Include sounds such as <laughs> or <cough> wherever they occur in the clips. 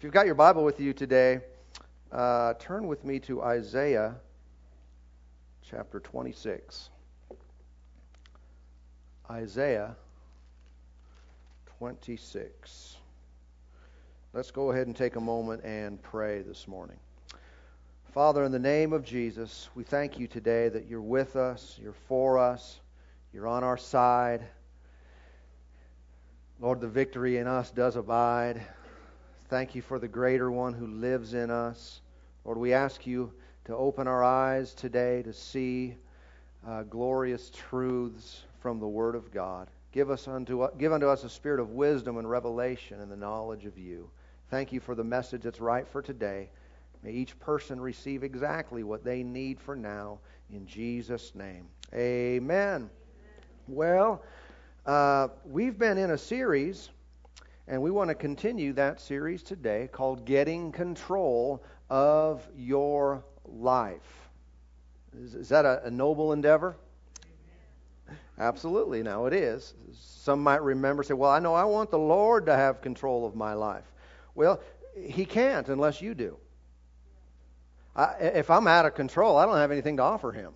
If you've got your Bible with you today, uh, turn with me to Isaiah chapter 26. Isaiah 26. Let's go ahead and take a moment and pray this morning. Father, in the name of Jesus, we thank you today that you're with us, you're for us, you're on our side. Lord, the victory in us does abide. Thank you for the greater one who lives in us. Lord, we ask you to open our eyes today to see uh, glorious truths from the Word of God. Give, us unto, give unto us a spirit of wisdom and revelation and the knowledge of you. Thank you for the message that's right for today. May each person receive exactly what they need for now. In Jesus' name. Amen. Well, uh, we've been in a series and we want to continue that series today called Getting Control of Your Life. Is, is that a, a noble endeavor? Absolutely, now it is. Some might remember, say, Well, I know I want the Lord to have control of my life. Well, He can't unless you do. I, if I'm out of control, I don't have anything to offer Him.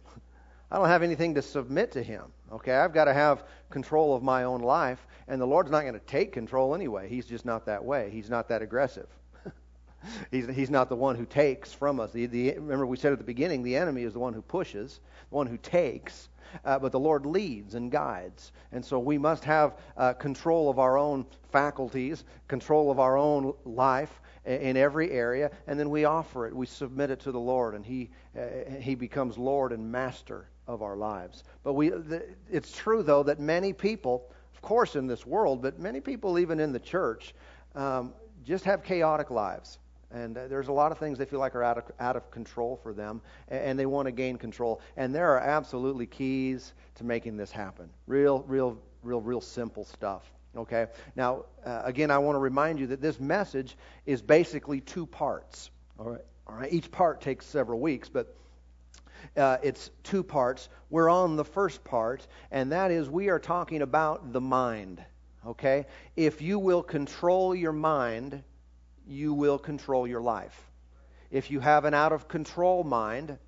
I don't have anything to submit to Him. Okay, I've got to have control of my own life, and the Lord's not going to take control anyway. He's just not that way. He's not that aggressive. <laughs> he's, he's not the one who takes from us. The, the, remember, we said at the beginning, the enemy is the one who pushes, the one who takes, uh, but the Lord leads and guides. And so we must have uh, control of our own faculties, control of our own life in every area, and then we offer it. We submit it to the Lord, and He, uh, he becomes Lord and Master of our lives. But we, it's true, though, that many people, of course, in this world, but many people, even in the church, um, just have chaotic lives. And uh, there's a lot of things they feel like are out of, out of control for them, and they want to gain control. And there are absolutely keys to making this happen. Real, real, real, real simple stuff. Okay? Now, uh, again, I want to remind you that this message is basically two parts. All right? All right? Each part takes several weeks, but uh, it's two parts. We're on the first part, and that is we are talking about the mind. Okay? If you will control your mind, you will control your life. If you have an out of control mind,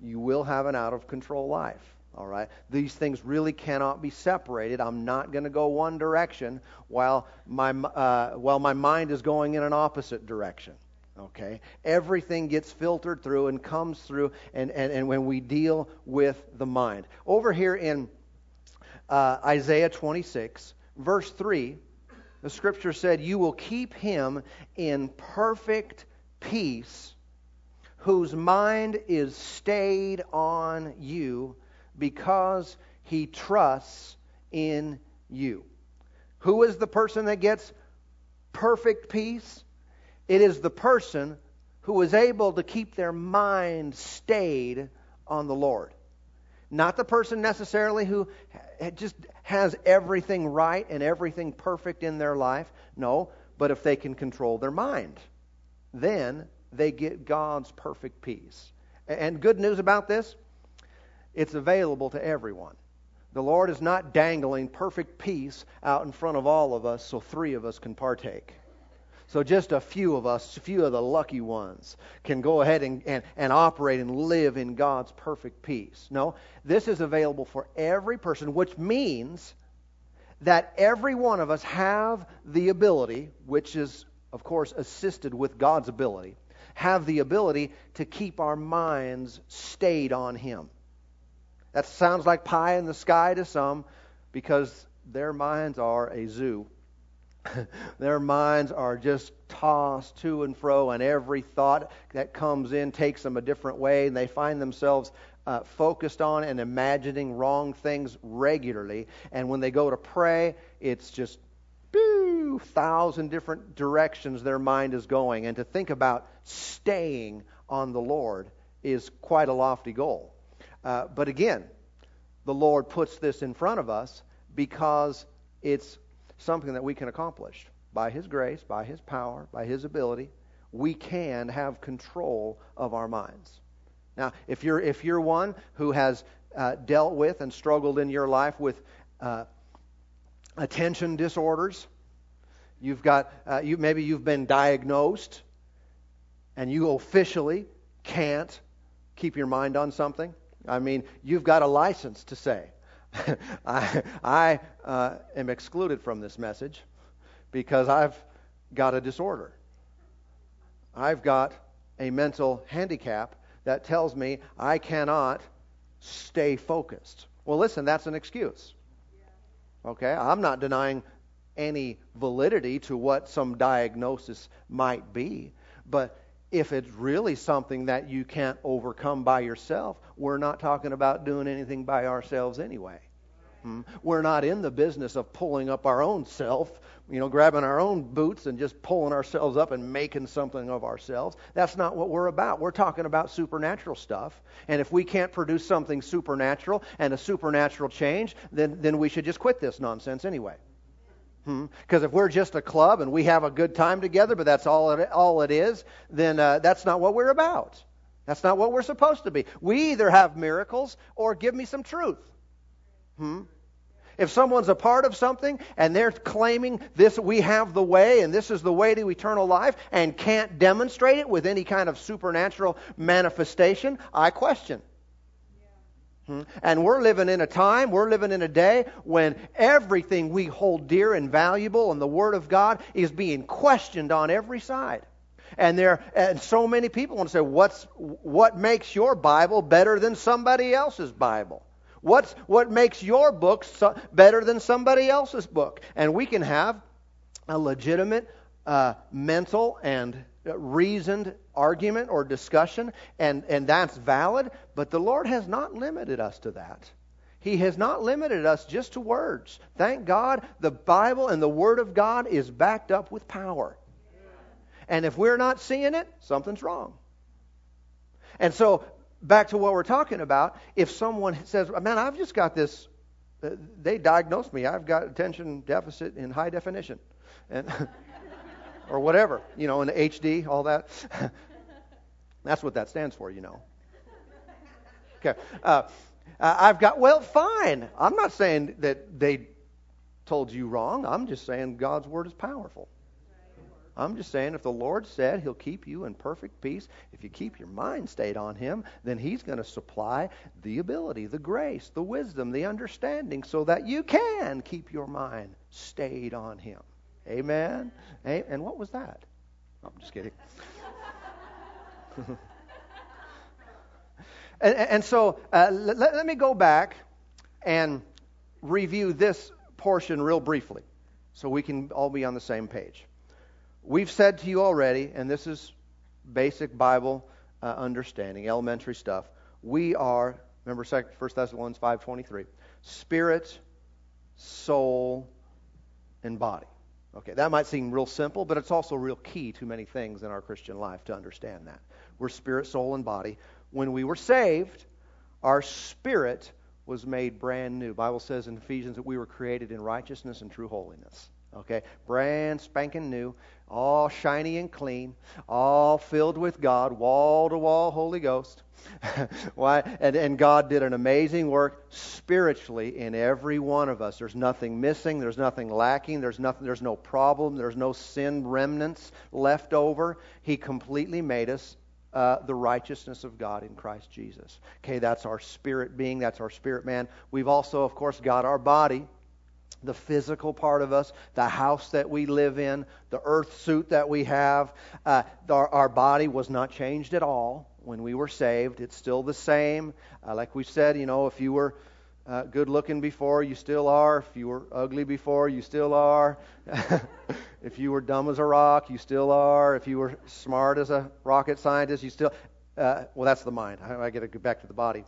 you will have an out of control life. All right? These things really cannot be separated. I'm not going to go one direction while my, uh, while my mind is going in an opposite direction. Okay? Everything gets filtered through and comes through, and, and, and when we deal with the mind. Over here in uh, Isaiah 26, verse 3, the scripture said, You will keep him in perfect peace, whose mind is stayed on you because he trusts in you. Who is the person that gets perfect peace? It is the person who is able to keep their mind stayed on the Lord. Not the person necessarily who just has everything right and everything perfect in their life. No, but if they can control their mind, then they get God's perfect peace. And good news about this it's available to everyone. The Lord is not dangling perfect peace out in front of all of us so three of us can partake. So just a few of us, a few of the lucky ones, can go ahead and, and, and operate and live in God's perfect peace. No, this is available for every person, which means that every one of us have the ability, which is, of course, assisted with God's ability, have the ability to keep our minds stayed on Him. That sounds like pie in the sky to some because their minds are a zoo <laughs> Their minds are just tossed to and fro, and every thought that comes in takes them a different way, and they find themselves uh, focused on and imagining wrong things regularly. And when they go to pray, it's just boo, thousand different directions their mind is going. And to think about staying on the Lord is quite a lofty goal. Uh, but again, the Lord puts this in front of us because it's something that we can accomplish. By His grace, by His power, by His ability, we can have control of our minds. Now, if you're, if you're one who has uh, dealt with and struggled in your life with uh, attention disorders, You've got, uh, you, maybe you've been diagnosed and you officially can't keep your mind on something. I mean, you've got a license to say, <laughs> I, I uh, am excluded from this message because I've got a disorder. I've got a mental handicap that tells me I cannot stay focused. Well, listen, that's an excuse. Okay? I'm not denying any validity to what some diagnosis might be. But if it's really something that you can't overcome by yourself, we're not talking about doing anything by ourselves anyway. Hmm? We're not in the business of pulling up our own self, you know, grabbing our own boots and just pulling ourselves up and making something of ourselves. That's not what we're about. We're talking about supernatural stuff. And if we can't produce something supernatural and a supernatural change, then, then we should just quit this nonsense anyway. Because hmm? if we're just a club and we have a good time together, but that's all it, all it is, then uh, that's not what we're about. That's not what we're supposed to be. We either have miracles or give me some truth. Hmm? If someone's a part of something and they're claiming this, we have the way and this is the way to eternal life and can't demonstrate it with any kind of supernatural manifestation, I question. Hmm? And we're living in a time, we're living in a day when everything we hold dear and valuable and the Word of God is being questioned on every side. And there and so many people want to say, What's what makes your Bible better than somebody else's Bible? What's what makes your book so, better than somebody else's book? And we can have a legitimate uh, mental and reasoned argument or discussion, and, and that's valid, but the Lord has not limited us to that. He has not limited us just to words. Thank God the Bible and the Word of God is backed up with power. And if we're not seeing it, something's wrong. And so, back to what we're talking about, if someone says, Man, I've just got this, uh, they diagnosed me, I've got attention deficit in high definition. And. <laughs> or whatever, you know, in HD, all that. <laughs> That's what that stands for, you know. Okay. Uh, I've got, well, fine. I'm not saying that they told you wrong. I'm just saying God's word is powerful. I'm just saying if the Lord said He'll keep you in perfect peace, if you keep your mind stayed on Him, then He's going to supply the ability, the grace, the wisdom, the understanding so that you can keep your mind stayed on Him. Amen. And what was that? I'm just kidding. <laughs> and, and, so uh, let, let me go back and review this portion real briefly so we can all be on the same page. We've said to you already, and this is basic Bible uh, understanding, elementary stuff. We are, remember 1 Thessalonians 5.23, spirit, soul, and body. Okay, that might seem real simple, but it's also real key to many things in our Christian life to understand that. We're spirit, soul, and body. When we were saved, our spirit was made brand new. The Bible says in Ephesians that we were created in righteousness and true holiness. Okay, brand spanking new, all shiny and clean, all filled with God, wall to wall Holy Ghost. <laughs> Why? And, and God did an amazing work spiritually in every one of us. There's nothing missing. There's nothing lacking. There's nothing. There's no problem. There's no sin remnants left over. He completely made us uh, the righteousness of God in Christ Jesus. Okay, that's our spirit being. That's our spirit man. We've also, of course, got our body the physical part of us, the house that we live in, the earth suit that we have. Uh, our, our, body was not changed at all when we were saved. It's still the same. Uh, like we said, you know, if you were uh, good looking before, you still are. If you were ugly before, you still are. <laughs> if you were dumb as a rock, you still are. If you were smart as a rocket scientist, you still. Uh, well, that's the mind. I, I got to get back to the body.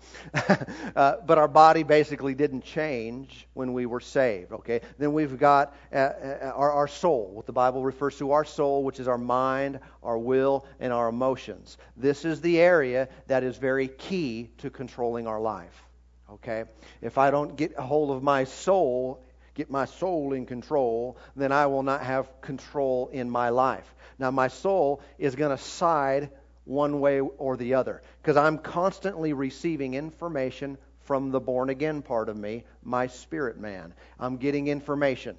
<laughs> uh, but our body basically didn't change when we were saved. Okay. Then we've got uh, uh, our, our soul. What the Bible refers to our soul, which is our mind, our will, and our emotions. This is the area that is very key to controlling our life. Okay. If I don't get a hold of my soul, get my soul in control, then I will not have control in my life. Now, my soul is going to side one way or the other because I'm constantly receiving information from the born again part of me, my spirit man. I'm getting information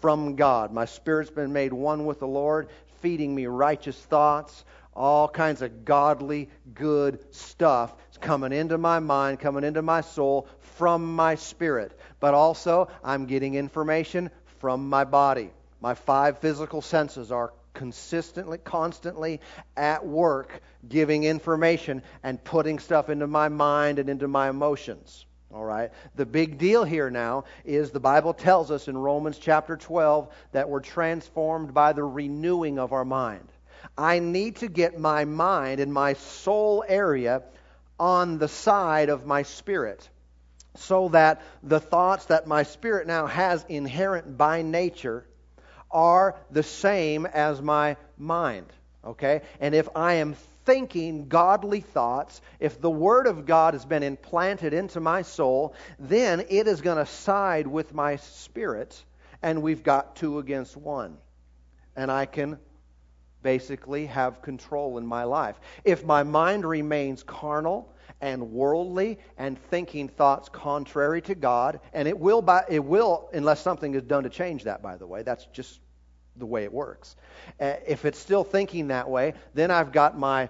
from God. My spirit's been made one with the Lord, feeding me righteous thoughts, all kinds of godly, good stuff coming into my mind, coming into my soul from my spirit. But also, I'm getting information from my body. My five physical senses are consistently, constantly at work giving information and putting stuff into my mind and into my emotions. All right. The big deal here now is the Bible tells us in Romans chapter 12 that we're transformed by the renewing of our mind. I need to get my mind and my soul area on the side of my spirit so that the thoughts that my spirit now has inherent by nature are the same as my mind. Okay? And if I am thinking godly thoughts, if the Word of God has been implanted into my soul, then it is going to side with my spirit, and we've got two against one. And I can basically have control in my life. If my mind remains carnal, and worldly and thinking thoughts contrary to God, and it will by it will unless something is done to change that by the way. That's just the way it works. If it's still thinking that way, then I've got my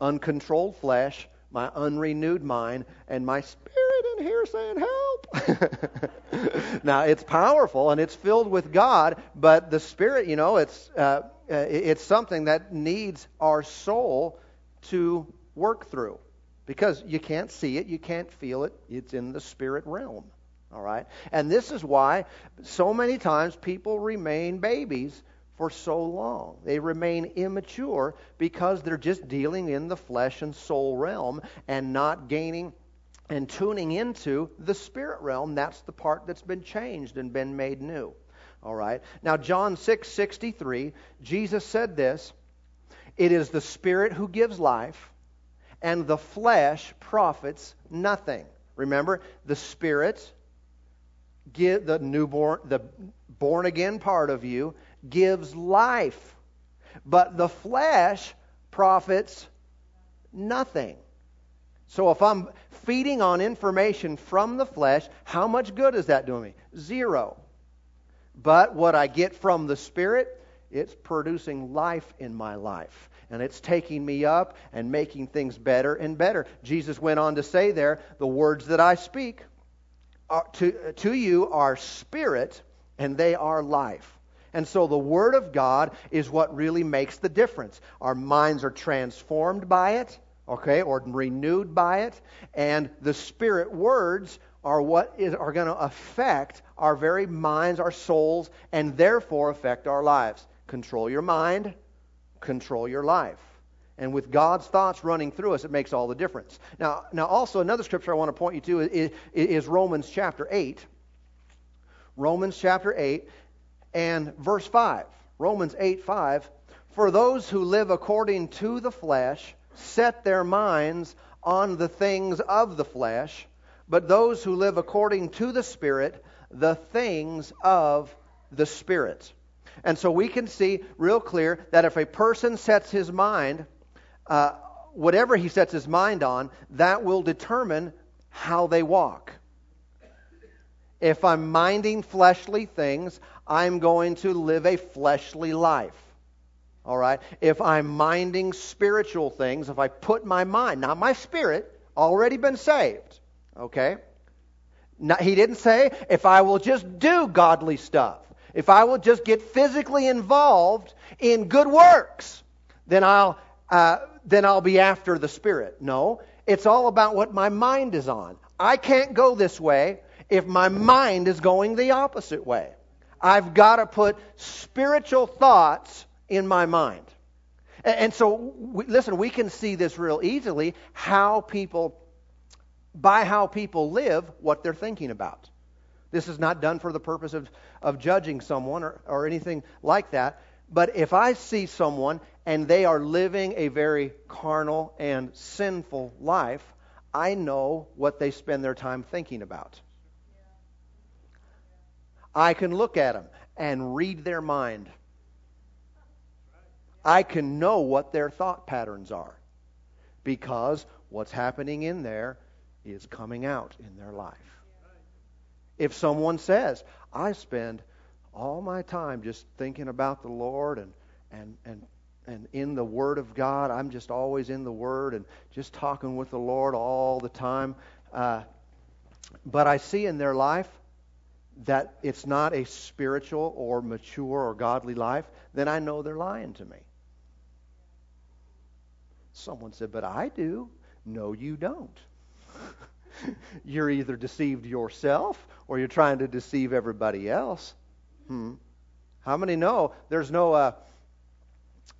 uncontrolled flesh, my unrenewed mind, and my spirit in here saying, Help! <laughs> now, it's powerful and it's filled with God, but the spirit, you know, it's, uh, it's something that needs our soul to work through because you can't see it, you can't feel it, it's in the spirit realm. All right? And this is why so many times people remain babies for so long. They remain immature because they're just dealing in the flesh and soul realm and not gaining and tuning into the spirit realm. That's the part that's been changed and been made new. All right. Now John 6:63, Jesus said this, "It is the spirit who gives life, and the flesh profits nothing." Remember, the spirit give the newborn the born again part of you gives life, but the flesh profits nothing. So if I'm feeding on information from the flesh, how much good is that doing me? Zero. But what I get from the Spirit, it's producing life in my life. And it's taking me up and making things better and better. Jesus went on to say there, the words that I speak are, to, to you are spirit and they are life. And so the Word of God is what really makes the difference. Our minds are transformed by it, okay, or renewed by it, and the Spirit words are what is, are going to affect our very minds, our souls, and therefore affect our lives. Control your mind, control your life. And with God's thoughts running through us, it makes all the difference. Now, now also another scripture I want to point you to is, is Romans chapter 8. Romans chapter 8 and verse 5. Romans 8 5. For those who live according to the flesh set their minds on the things of the flesh, but those who live according to the Spirit, the things of the Spirit. And so we can see real clear that if a person sets his mind, uh, whatever he sets his mind on, that will determine how they walk. If I'm minding fleshly things, I'm going to live a fleshly life. All right? If I'm minding spiritual things, if I put my mind, not my spirit, already been saved. Okay? Not, he didn't say, if I will just do godly stuff, if I will just get physically involved in good works, then I'll, uh, then I'll be after the Spirit. No, it's all about what my mind is on. I can't go this way if my mind is going the opposite way. I've got to put spiritual thoughts in my mind. And so, listen, we can see this real easily how people, by how people live, what they're thinking about. This is not done for the purpose of, of judging someone or, or anything like that. But if I see someone and they are living a very carnal and sinful life, I know what they spend their time thinking about. I can look at them and read their mind. I can know what their thought patterns are because what's happening in there is coming out in their life. If someone says, I spend all my time just thinking about the Lord and and and and in the Word of God. I'm just always in the Word and just talking with the Lord all the time. Uh, but I see in their life that it's not a spiritual or mature or godly life, then I know they're lying to me. Someone said, But I do. No, you don't. <laughs> you're either deceived yourself or you're trying to deceive everybody else. Hmm. How many know there's no uh,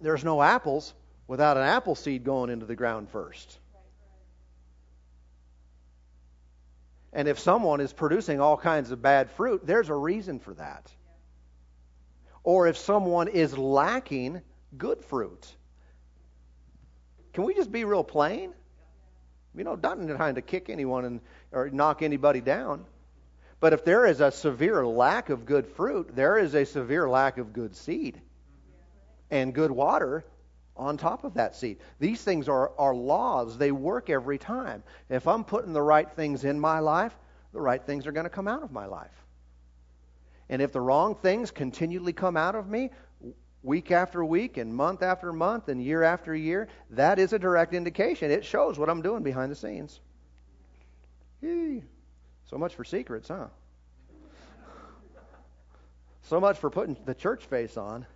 there's no apples without an apple seed going into the ground first? And if someone is producing all kinds of bad fruit, there's a reason for that. Or if someone is lacking good fruit. Can we just be real plain? You know, not trying to kick anyone and, or knock anybody down. But if there is a severe lack of good fruit, there is a severe lack of good seed and good water on top of that seed. These things are, are laws. They work every time. If I'm putting the right things in my life, the right things are going to come out of my life. And if the wrong things continually come out of me, week after week and month after month and year after year, that is a direct indication. It shows what I'm doing behind the scenes. So much for secrets, huh? So much for putting the church face on.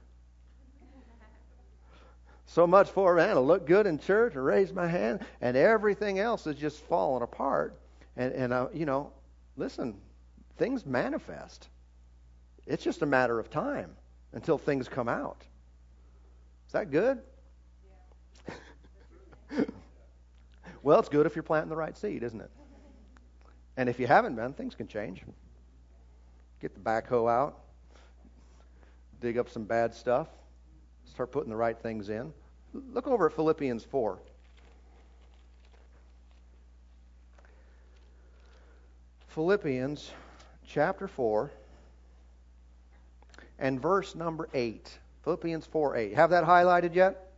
So much for, man, to look good in church and raise my hand, and everything else is just falling apart. And, and uh, you know, listen, things manifest. It's just a matter of time until things come out. Is that good? <laughs> Well, it's good if you're planting the right seed, isn't it? And if you haven't been, things can change. Get the backhoe out, dig up some bad stuff, start putting the right things in. Look over at Philippians 4. Philippians chapter 4 and verse number 8. Philippians 4 8. Have that highlighted yet?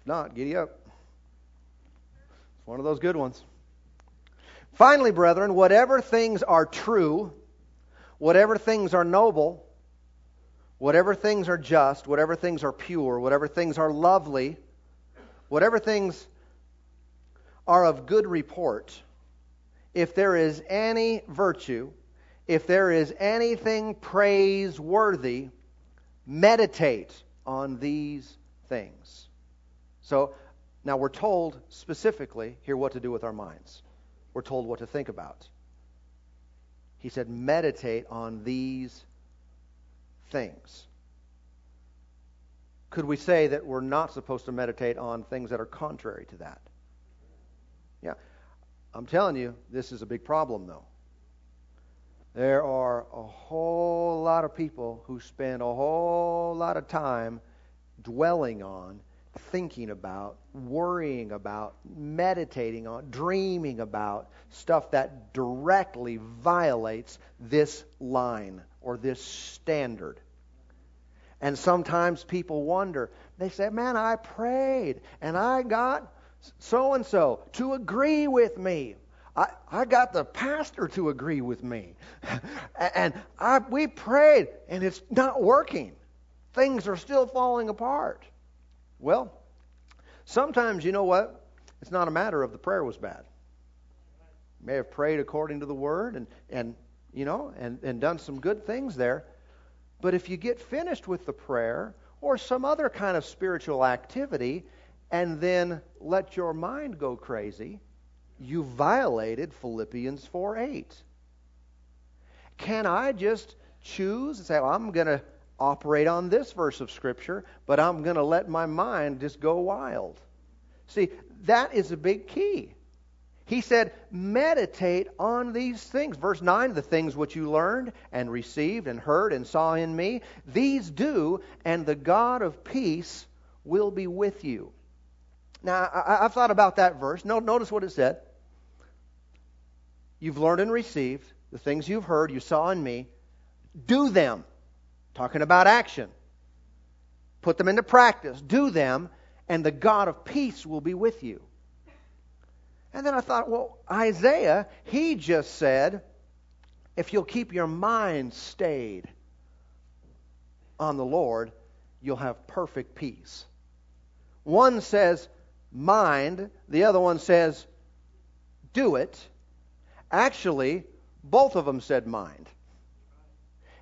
If not, giddy up. It's one of those good ones. Finally, brethren, whatever things are true, whatever things are noble, whatever things are just, whatever things are pure, whatever things are lovely, whatever things are of good report, if there is any virtue, if there is anything praiseworthy, meditate on these things. So now we're told specifically here what to do with our minds. We're told what to think about. He said, meditate on these things. Could we say that we're not supposed to meditate on things that are contrary to that? Yeah. I'm telling you, this is a big problem, though. There are a whole lot of people who spend a whole lot of time dwelling on, thinking about, worrying about, meditating on, dreaming about stuff that directly violates this line or this standard. And sometimes people wonder, they say, Man, I prayed and I got so and so to agree with me. I, I got the pastor to agree with me. <laughs> and I, we prayed, and it's not working. Things are still falling apart. Well, sometimes, you know what? It's not a matter of the prayer was bad. You may have prayed according to the word and, and you know, and, and done some good things there. But if you get finished with the prayer or some other kind of spiritual activity and then let your mind go crazy, you violated Philippians 4 8. Can I just choose and say, well, I'm going to operate on this verse of Scripture, but I'm going to let my mind just go wild? See, that is a big key. He said, Meditate on these things. Verse 9, the things which you learned and received and heard and saw in me, these do, and the God of peace will be with you. Now, I, have thought about that verse. No, Notice what it said you've learned and received, the things you've heard, you saw in me, do them. Talking about action. Put them into practice. Do them, and the God of peace will be with you. And then I thought, well, Isaiah, he just said, if you'll keep your mind stayed on the Lord, you'll have perfect peace. One says mind, the other one says do it. Actually, both of them said mind.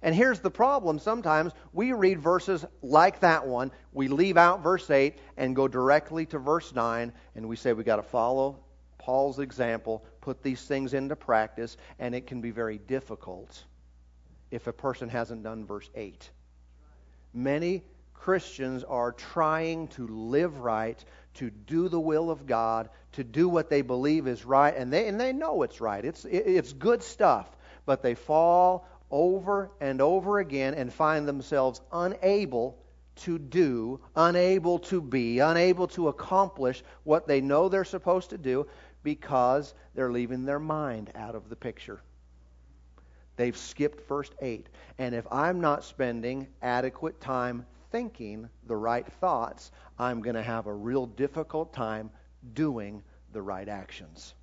And here's the problem sometimes we read verses like that one, we leave out verse 8 and go directly to verse 9, and we say we've got to follow Paul's example, put these things into practice, and it can be very difficult if a person hasn't done verse 8. Many Christians are trying to live right, to do the will of God, to do what they believe is right, and they, and they know it's right. It's, it's good stuff, but they fall over and over again and find themselves unable to do, unable to be, unable to accomplish what they know they're supposed to do because they're leaving their mind out of the picture. They've skipped first 8. And if I'm not spending adequate time thinking the right thoughts, I'm going to have a real difficult time doing the right actions.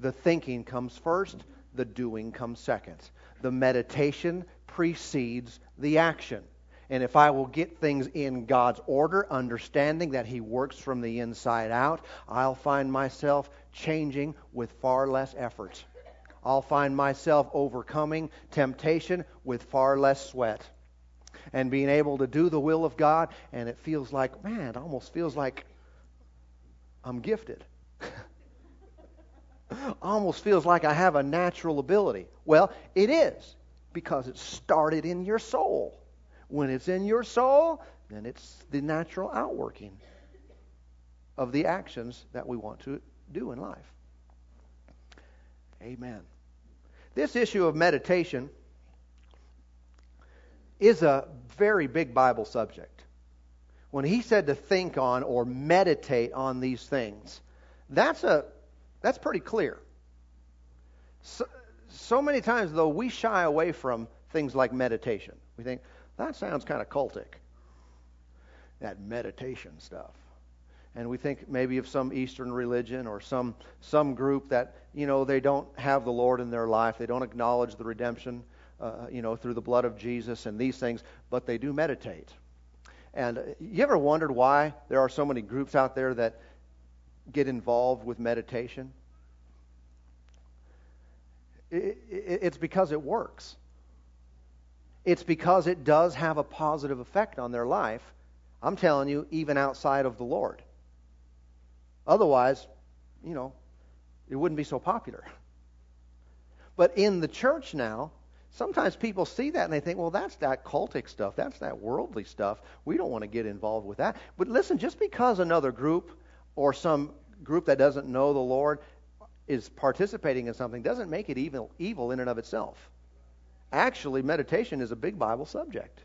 The thinking comes first, the doing comes second. The meditation precedes the action. And if I will get things in God's order, understanding that He works from the inside out, I'll find myself changing with far less effort. I'll find myself overcoming temptation with far less sweat. And being able to do the will of God, and it feels like, man, it almost feels like I'm gifted. <laughs> almost feels like I have a natural ability. Well, it is because it started in your soul. When it's in your soul, then it's the natural outworking of the actions that we want to do in life. Amen. This issue of meditation is a very big Bible subject. When he said to think on or meditate on these things, that's a that's pretty clear. So, so many times, though, we shy away from things like meditation. We think, that sounds kind of cultic, that meditation stuff. And we think maybe of some Eastern religion or some, some group that, you know, they don't have the Lord in their life. They don't acknowledge the redemption, uh, you know, through the blood of Jesus and these things, but they do meditate. And uh, you ever wondered why there are so many groups out there that get involved with meditation? It's because it works. It's because it does have a positive effect on their life. I'm telling you, even outside of the Lord. Otherwise, you know, it wouldn't be so popular. But in the church now, sometimes people see that and they think, well, that's that cultic stuff. That's that worldly stuff. We don't want to get involved with that. But listen, just because another group or some group that doesn't know the Lord is participating in something doesn't make it evil, evil in and of itself. Actually, meditation is a big Bible subject.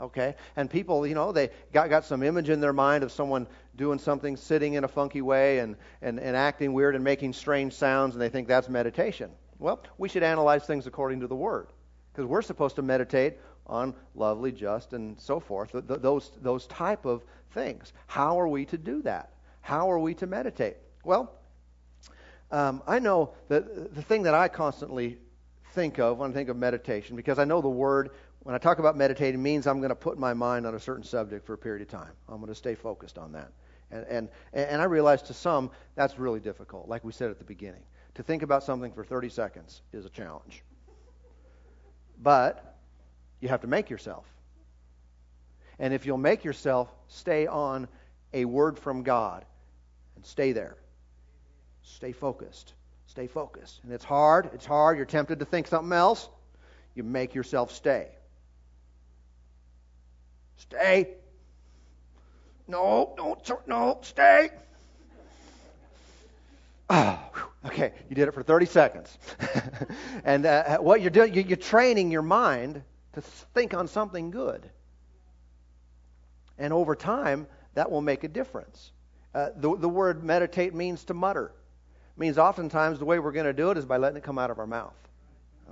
Okay? And people, you know, they got, got some image in their mind of someone doing something, sitting in a funky way and, and, and acting weird and making strange sounds, and they think that's meditation. Well, we should analyze things according to the Word. Because we're supposed to meditate on lovely, just, and so forth. Th- those, those type of things. How are we to do that? How are we to meditate? Well, um, I know that the thing that I constantly think of when I think of meditation, because I know the word, when I talk about meditating, means I'm going to put my mind on a certain subject for a period of time. I'm going to stay focused on that. And, and, and I realize to some that's really difficult, like we said at the beginning. To think about something for 30 seconds is a challenge. But you have to make yourself. And if you'll make yourself stay on a word from God and stay there, Stay focused. Stay focused. And it's hard. It's hard. You're tempted to think something else. You make yourself stay. Stay. No, don't, no, stay. Oh, <sighs> okay, you did it for 30 seconds. <laughs> and uh, what you're doing, you're training your mind to think on something good. And over time, that will make a difference. Uh, the, the word meditate means to mutter It means oftentimes the way we're going to do it is by letting it come out of our mouth.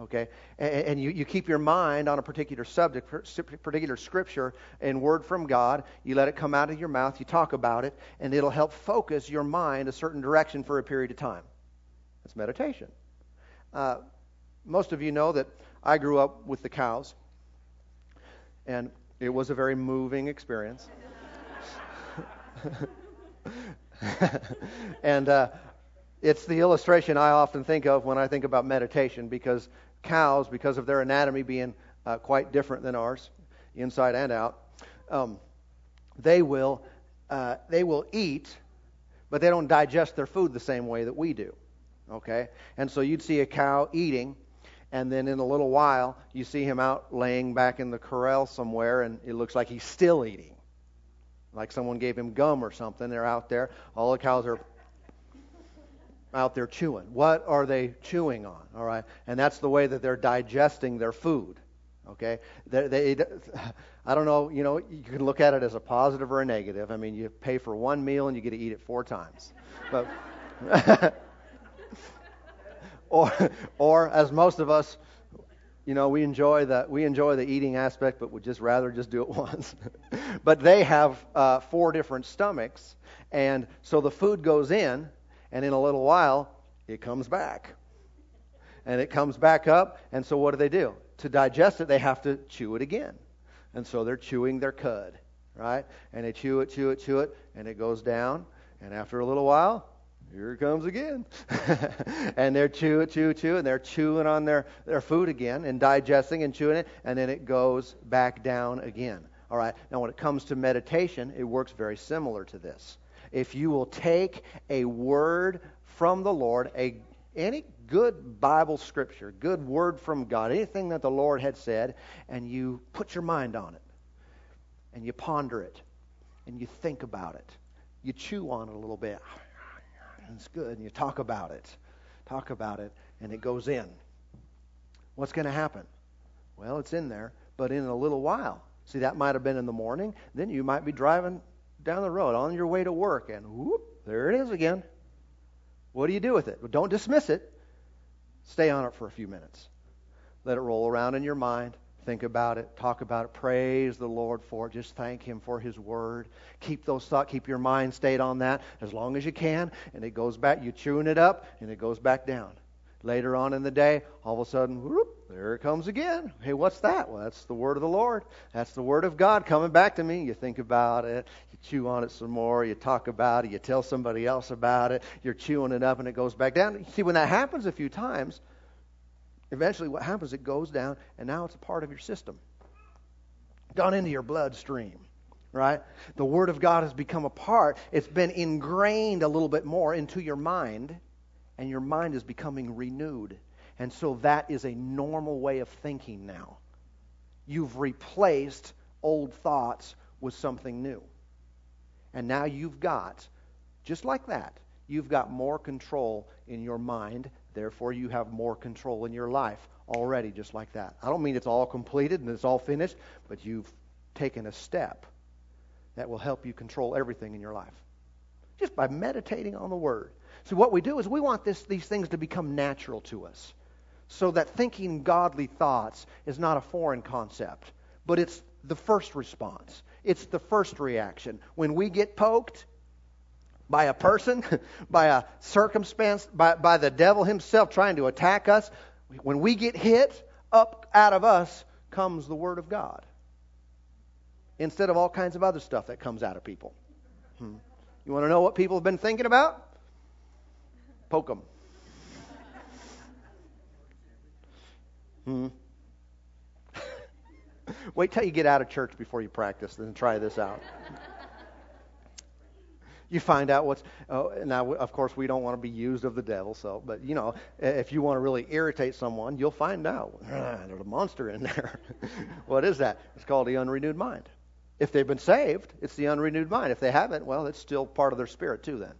Okay? And, and you, you keep your mind on a particular subject, particular scripture and word from God. You let it come out of your mouth, you talk about it, and it'll help focus your mind a certain direction for a period of time. That's meditation. Uh, most of you know that I grew up with the cows. And It was a very moving experience. <laughs> <laughs> and uh, it's the illustration I often think of when I think about meditation because cows, because of their anatomy being uh, quite different than ours, inside and out, um, they will uh, they will eat, but they don't digest their food the same way that we do. Okay, and so you'd see a cow eating, and then in a little while you see him out laying back in the corral somewhere, and it looks like he's still eating, like someone gave him gum or something. They're out there. All the cows are out there chewing. What are they chewing on? All right, and that's the way that they're digesting their food. Okay, they, they, I don't know. You know, you can look at it as a positive or a negative. I mean, you pay for one meal and you get to eat it four times, but <laughs> or or as most of us, you know, we enjoy the we enjoy the eating aspect, but would just rather just do it <laughs> once. but they have uh, four different stomachs, and so the food goes in, and in a little while it comes back, and it comes back up, and so what do they do? to digest it, they have to chew it again. And so they're chewing their cud, right? And they chew it, chew it, chew it, and it goes down. And after a little while, here it comes again. <laughs> and they're chew chew, chew, and they're chewing on their, their food again and digesting and chewing it, and then it goes back down again. All right. Now, when it comes to meditation, it works very similar to this. If you will take a word from the Lord, a any good Bible scripture, good word from God, anything that the Lord had said, and you put your mind on it, and you ponder it, and you think about it, you chew on it a little bit. It's good, and you talk about it, talk about it, and it goes in. What's going to happen? Well, it's in there, but in a little while. See, that might have been in the morning. Then you might be driving down the road on your way to work, and whoop, there it is again. What do you do with it? Well, don't dismiss it. Stay on it for a few minutes. Let it roll around in your mind. Think about it. Talk about it. Praise the Lord for it. Just thank Him for His Word. Keep those thoughts. Keep your mind stayed on that as long as you can. And it goes back. You're chewing it up, and it goes back down. Later on in the day, all of a sudden, whoop, there it comes again. Hey, what's that? Well, that's the word of the Lord. That's the word of God coming back to me. You think about it, you chew on it some more, you talk about it, you tell somebody else about it, you're chewing it up and it goes back down. See, when that happens a few times, eventually what happens, it goes down and now it's a part of your system. Gone into your bloodstream right? The Word of God has become a part. It's been ingrained a little bit more into your mind, and your mind is becoming renewed. And so that is a normal way of thinking now. You've replaced old thoughts with something new. And now you've got, just like that, you've got more control in your mind. Therefore, you have more control in your life already, just like that. I don't mean it's all completed and it's all finished, but you've taken a step that will help you control everything in your life just by meditating on the Word. So, what we do is we want this, these things to become natural to us so that thinking godly thoughts is not a foreign concept, but it's the first response. It's the first reaction. When we get poked by a person, <laughs> by a circumstance, by, by the devil himself trying to attack us, when we get hit, up out of us comes the Word of God. Instead of all kinds of other stuff that comes out of people. Hmm. You want to know what people have been thinking about? Poke them. <laughs> Hmm. <laughs> Wait till you get out of church before you practice, then try this out. You find out what's oh, now. Of course, we don't want to be used of the devil. So, but you know, if you want to really irritate someone, you'll find out ah, there's a monster in <laughs> there. what is that? It's called the unrenewed mind. If they've been saved, it's the unrenewed mind. If they haven't, well, it's still part of their spirit too. Then,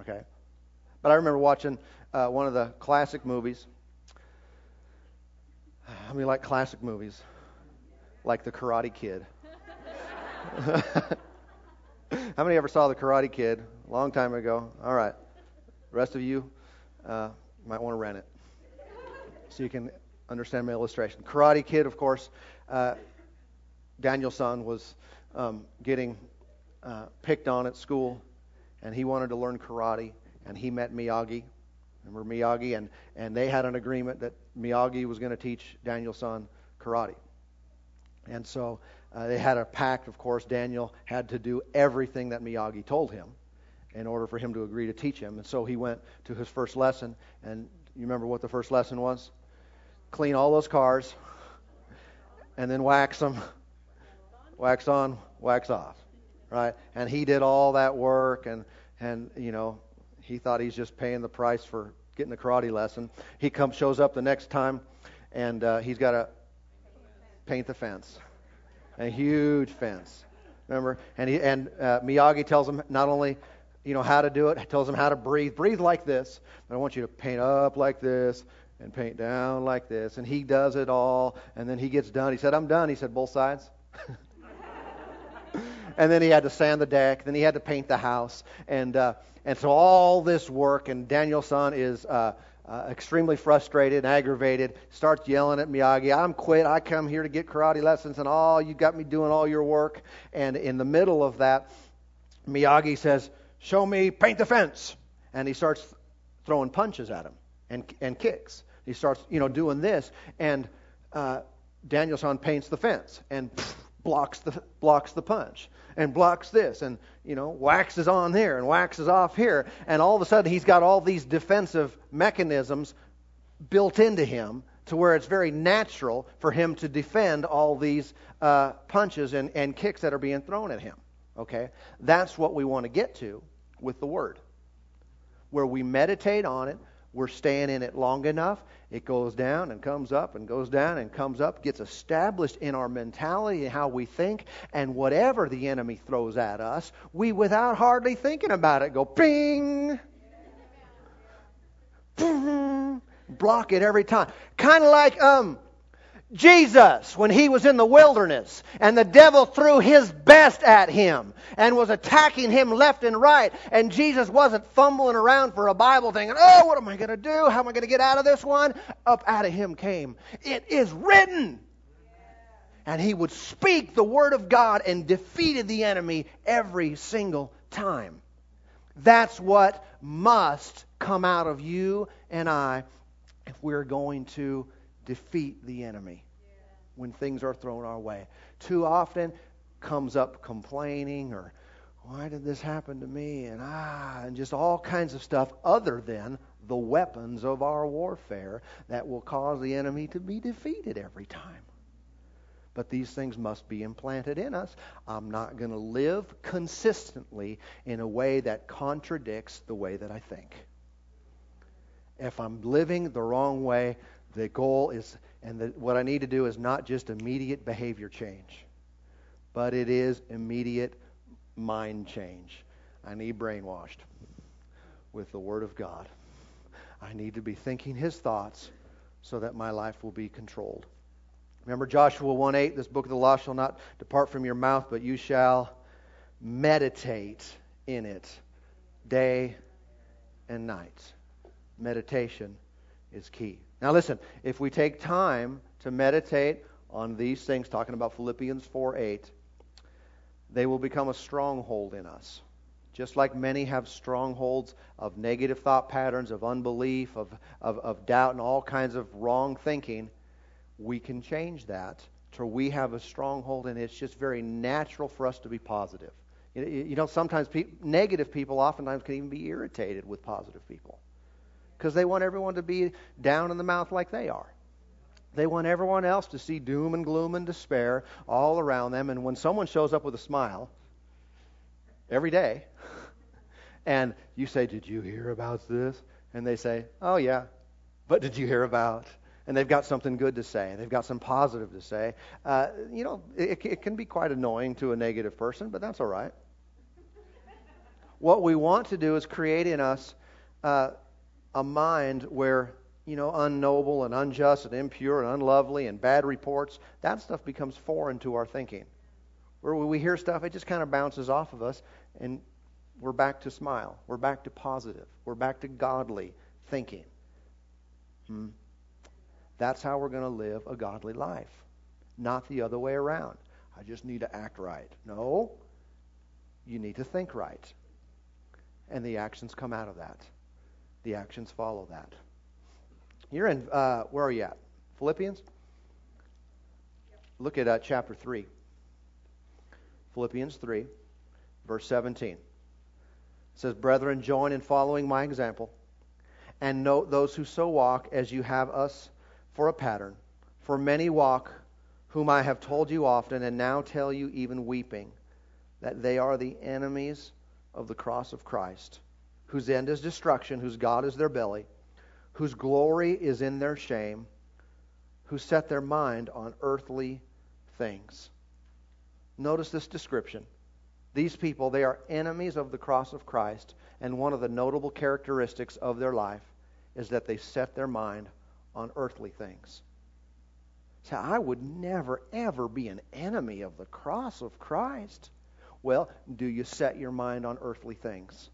okay. But I remember watching uh, one of the classic movies I mean, like classic movies, like The Karate Kid. <laughs> <laughs> How many ever saw The Karate Kid a long time ago? All right. The rest of you uh, might want to rent it so you can understand my illustration. Karate Kid, of course, uh, Daniel-san was um, getting uh, picked on at school, and he wanted to learn karate, and he met Miyagi, Remember Miyagi? And, and they had an agreement that Miyagi was going to teach Daniel-san karate. And so uh, they had a pact, of course. Daniel had to do everything that Miyagi told him in order for him to agree to teach him. And so he went to his first lesson. And you remember what the first lesson was? Clean all those cars and then wax them. Wax on, wax off. Right? And he did all that work and and you know, he thought he's just paying the price for getting a karate lesson. He comes shows up the next time and uh, he's got to paint the fence. A huge fence. Remember? And he and uh, Miyagi tells him not only you know how to do it, tells him how to breathe. Breathe like this, but I want you to paint up like this and paint down like this. And he does it all, and then he gets done. He said, "I'm done." He said, "Both sides." <laughs> and then he had to sand the deck. Then he had to paint the house, and uh, and so all this work. And Daniel-san is. Uh, uh, extremely frustrated and aggravated, starts yelling at Miyagi, I'm quit. I come here to get karate lessons, and all you got me doing all your work. And in the middle of that, Miyagi says, Show me, paint the fence. And he starts throwing punches at him and, and kicks. He starts, you know, doing this. And uh, Daniel-san paints the fence and pff, <laughs> blocks the blocks the punch and blocks this and you know waxes on there and waxes off here and all of a sudden he's got all these defensive mechanisms built into him to where it's very natural for him to defend all these uh, punches and, and kicks that are being thrown at him okay that's what we want to get to with the Word. Where we meditate on it, we're staying in it long enough, it goes down and comes up and goes down and comes up, gets established in our mentality and how we think, and whatever the enemy throws at us, we, without hardly thinking about it, go ping, block it every time. Kind of like um, Jesus, when he was in the wilderness and the devil threw his best at him and was attacking him left and right, and Jesus wasn't fumbling around for a Bible thinking, oh, what am I going to do? How am I going to get out of this one? Up out of him came, it is written. And he would speak the word of God and defeated the enemy every single time. That's what must come out of you and I if we're going to defeat the enemy when things are thrown our way. Too often comes up complaining or why did this happen to me and ah and just all kinds of stuff other than the weapons of our warfare that will cause the enemy to be defeated every time. But these things must be implanted in us. I'm not going to live consistently in a way that contradicts the way that I think. If I'm living the wrong way, the goal is, and the, what I need to do is not just immediate behavior change, but it is immediate mind change. I need brainwashed with the Word of God. I need to be thinking His thoughts so that my life will be controlled. Remember Joshua 1 8, this book of the law shall not depart from your mouth, but you shall meditate in it day and night. Meditation is key. Now, listen, if we take time to meditate on these things, talking about Philippians 4 8, they will become a stronghold in us. Just like many have strongholds of negative thought patterns, of unbelief, of, of, of doubt, and all kinds of wrong thinking, we can change that to we have a stronghold, and it's just very natural for us to be positive. You know, sometimes pe- negative people oftentimes can even be irritated with positive people because they want everyone to be down in the mouth like they are. They want everyone else to see doom and gloom and despair all around them. And when someone shows up with a smile every day, <laughs> and you say, Did you hear about this? And they say, Oh, yeah. But did you hear about? And they've got something good to say. They've got some positive to say. Uh, you know, it, it can be quite annoying to a negative person, but that's all right. What we want to do is create in us uh, a mind where, you know, unknowable and unjust and impure and unlovely and bad reports, that stuff becomes foreign to our thinking. Where we hear stuff, it just kind of bounces off of us, and we're back to smile. We're back to positive. We're back to godly thinking. Hmm? That's how we're going to live a godly life, not the other way around. I just need to act right. No, you need to think right. And the actions come out of that the actions follow that. You're in, uh, where are you at? Philippians? Look at uh, chapter 3. Philippians 3, verse 17. It says, Brethren, join in following my example, and note those who so walk as you have us for a pattern. For many walk, whom I have told you often, and now tell you even weeping, that they are the enemies of the cross of Christ, whose end is destruction, whose God is their belly, whose glory is in their shame, who set their mind on earthly things. Notice this description. These people, they are enemies of the cross of Christ, and one of the notable characteristics of their life is that they set their mind on earthly things. So I would never, ever be an enemy of the cross of Christ. Well, do you set your mind on earthly things?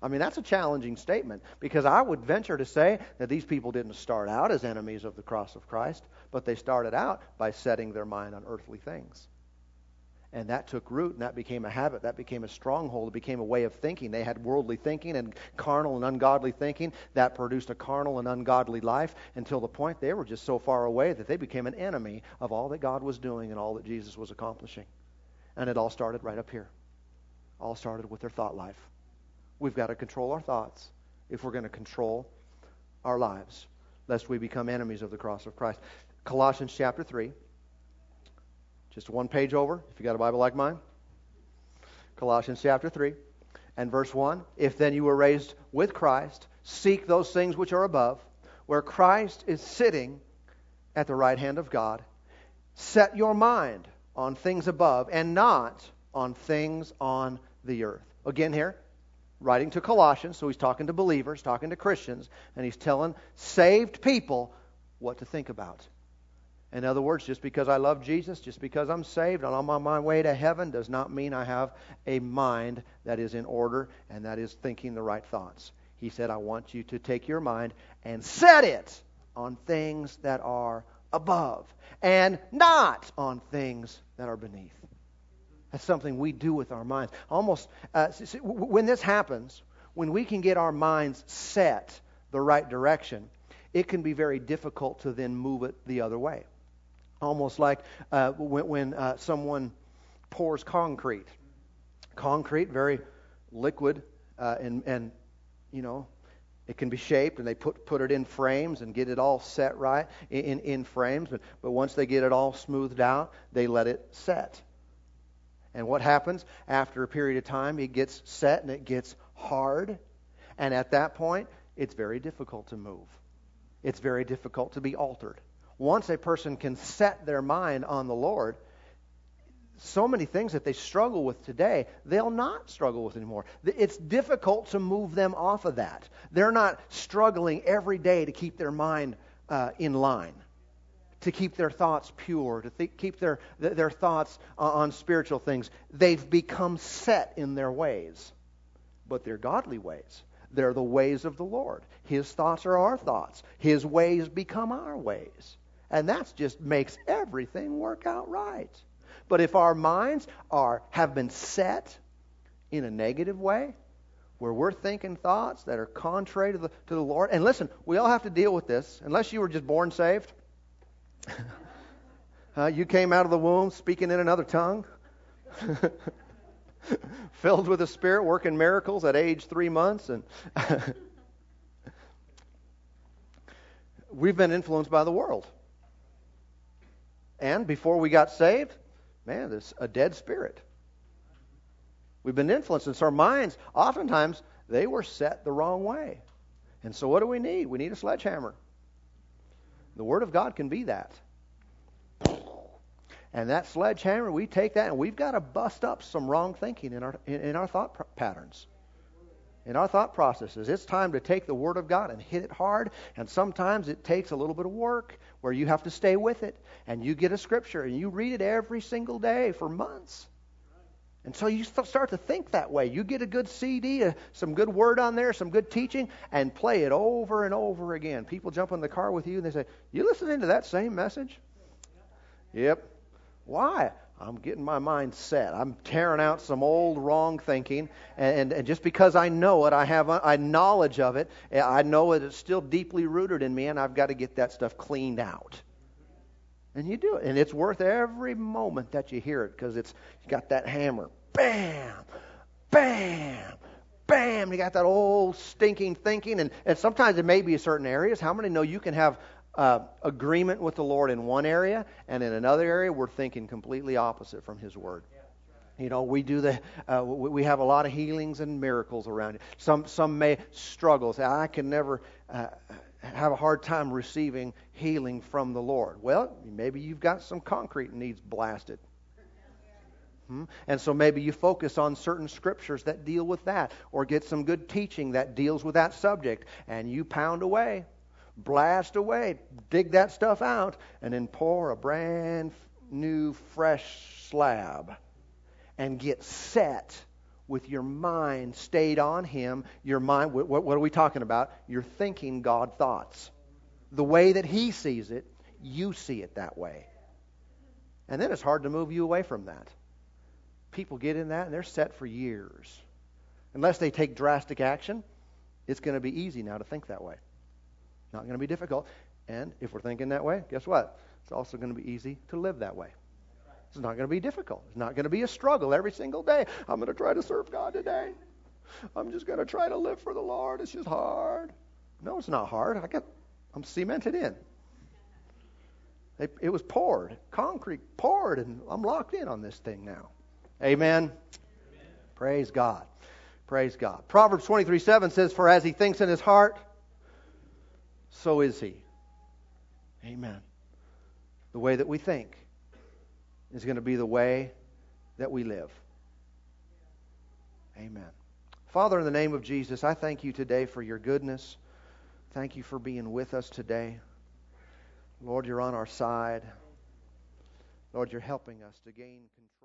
I mean, that's a challenging statement because I would venture to say that these people didn't start out as enemies of the cross of Christ, but they started out by setting their mind on earthly things. And that took root and that became a habit. That became a stronghold. It became a way of thinking. They had worldly thinking and carnal and ungodly thinking. That produced a carnal and ungodly life until the point they were just so far away that they became an enemy of all that God was doing and all that Jesus was accomplishing. And it all started right up here. All started with their thought life. We've got to control our thoughts if we're going to control our lives, lest we become enemies of the cross of Christ. Colossians chapter 3. Just one page over, if you got a Bible like mine. Colossians chapter 3 and verse 1. If then you were raised with Christ, seek those things which are above, where Christ is sitting at the right hand of God. Set your mind on things above and not on things on the earth. Again, here, writing to Colossians, so he's talking to believers, talking to Christians, and he's telling saved people what to think about. In other words, just because I love Jesus, just because I'm saved and I'm on my way to heaven, does not mean I have a mind that is in order and that is thinking the right thoughts. He said, I want you to take your mind and set it on things that are above and not on things that are beneath. That's something we do with our minds. Almost, uh, when this happens, when we can get our minds set the right direction, it can be very difficult to then move it the other way. Almost like uh, when, when uh, someone pours concrete. Concrete, very liquid, uh, and, and, you know, it can be shaped, and they put, put it in frames and get it all set right in, in frames. But, but once they get it all smoothed out, they let it set. And what happens after a period of time? It gets set and it gets hard. And at that point, it's very difficult to move. It's very difficult to be altered. Once a person can set their mind on the Lord, so many things that they struggle with today, they'll not struggle with anymore. It's difficult to move them off of that. They're not struggling every day to keep their mind uh, in line to keep their thoughts pure, to th- keep their, their thoughts uh, on spiritual things. They've become set in their ways, but they're godly ways. They're the ways of the Lord. His thoughts are our thoughts. His ways become our ways. And that just makes everything work out right. But if our minds are have been set in a negative way, where we're thinking thoughts that are contrary to the, to the Lord, and listen, we all have to deal with this, unless you were just born saved <laughs> uh, you came out of the womb speaking in another tongue, <laughs> filled with the Spirit, working miracles at age three months, and <laughs> we've been influenced by the world. And before we got saved, man, there's a dead spirit. We've been influenced, and so our minds, oftentimes, they were set the wrong way. And so, what do we need? We need a sledgehammer. The Word of God can be that. And that sledgehammer, we take that and we've got to bust up some wrong thinking in our, in, in our thought pr- patterns, in our thought processes. It's time to take the Word of God and hit it hard. And sometimes it takes a little bit of work where you have to stay with it. And you get a scripture and you read it every single day for months. And so you start to think that way. You get a good CD, uh, some good word on there, some good teaching, and play it over and over again. People jump in the car with you and they say, You listening to that same message? Yep. Why? I'm getting my mind set. I'm tearing out some old wrong thinking, and, and, just because I know it, I have a, a knowledge of it. I know it is still deeply rooted in me, and I've got to get that stuff cleaned out. And you do it. And it's worth every moment that you hear it because it's got that hammer. Bam! Bam! Bam! You got that old stinking thinking. And, and sometimes it may be certain areas. How many know you can have uh, agreement with the Lord in one area, and in another area, we're thinking completely opposite from His Word? You know, we do the uh, we have a lot of healings and miracles around it. Some some may struggle. Say, I can never uh, have a hard time receiving healing from the Lord. Well, maybe you've got some concrete needs blasted. Hmm? And so maybe you focus on certain scriptures that deal with that, or get some good teaching that deals with that subject, and you pound away, blast away, dig that stuff out, and then pour a brand new, fresh slab and get set with your mind stayed on Him. Your mind, what, what are we talking about? You're thinking God thoughts. The way that He sees it, you see it that way. And then it's hard to move you away from that. People get in that and they're set for years. Unless they take drastic action, it's going to be easy now to think that way. Not going to be difficult. And if we're thinking that way, guess what? It's also going to be easy to live that way. It's not going to be difficult. It's not going to be a struggle every single day. I'm going to try to serve God today. I'm just going to try to live for the Lord. It's just hard. No, it's not hard. I got, I'm cemented in. It, it was poured, concrete poured, and I'm locked in on this thing now. Amen. Amen. Praise God. Praise God. Proverbs 23 7 says, For as he thinks in his heart, so is he. Amen. The way that we think is going to be the way that we live. Amen. Father, in the name of Jesus, I thank you today for your goodness. Thank you for being with us today. Lord, you're on our side. Lord, you're helping us to gain control.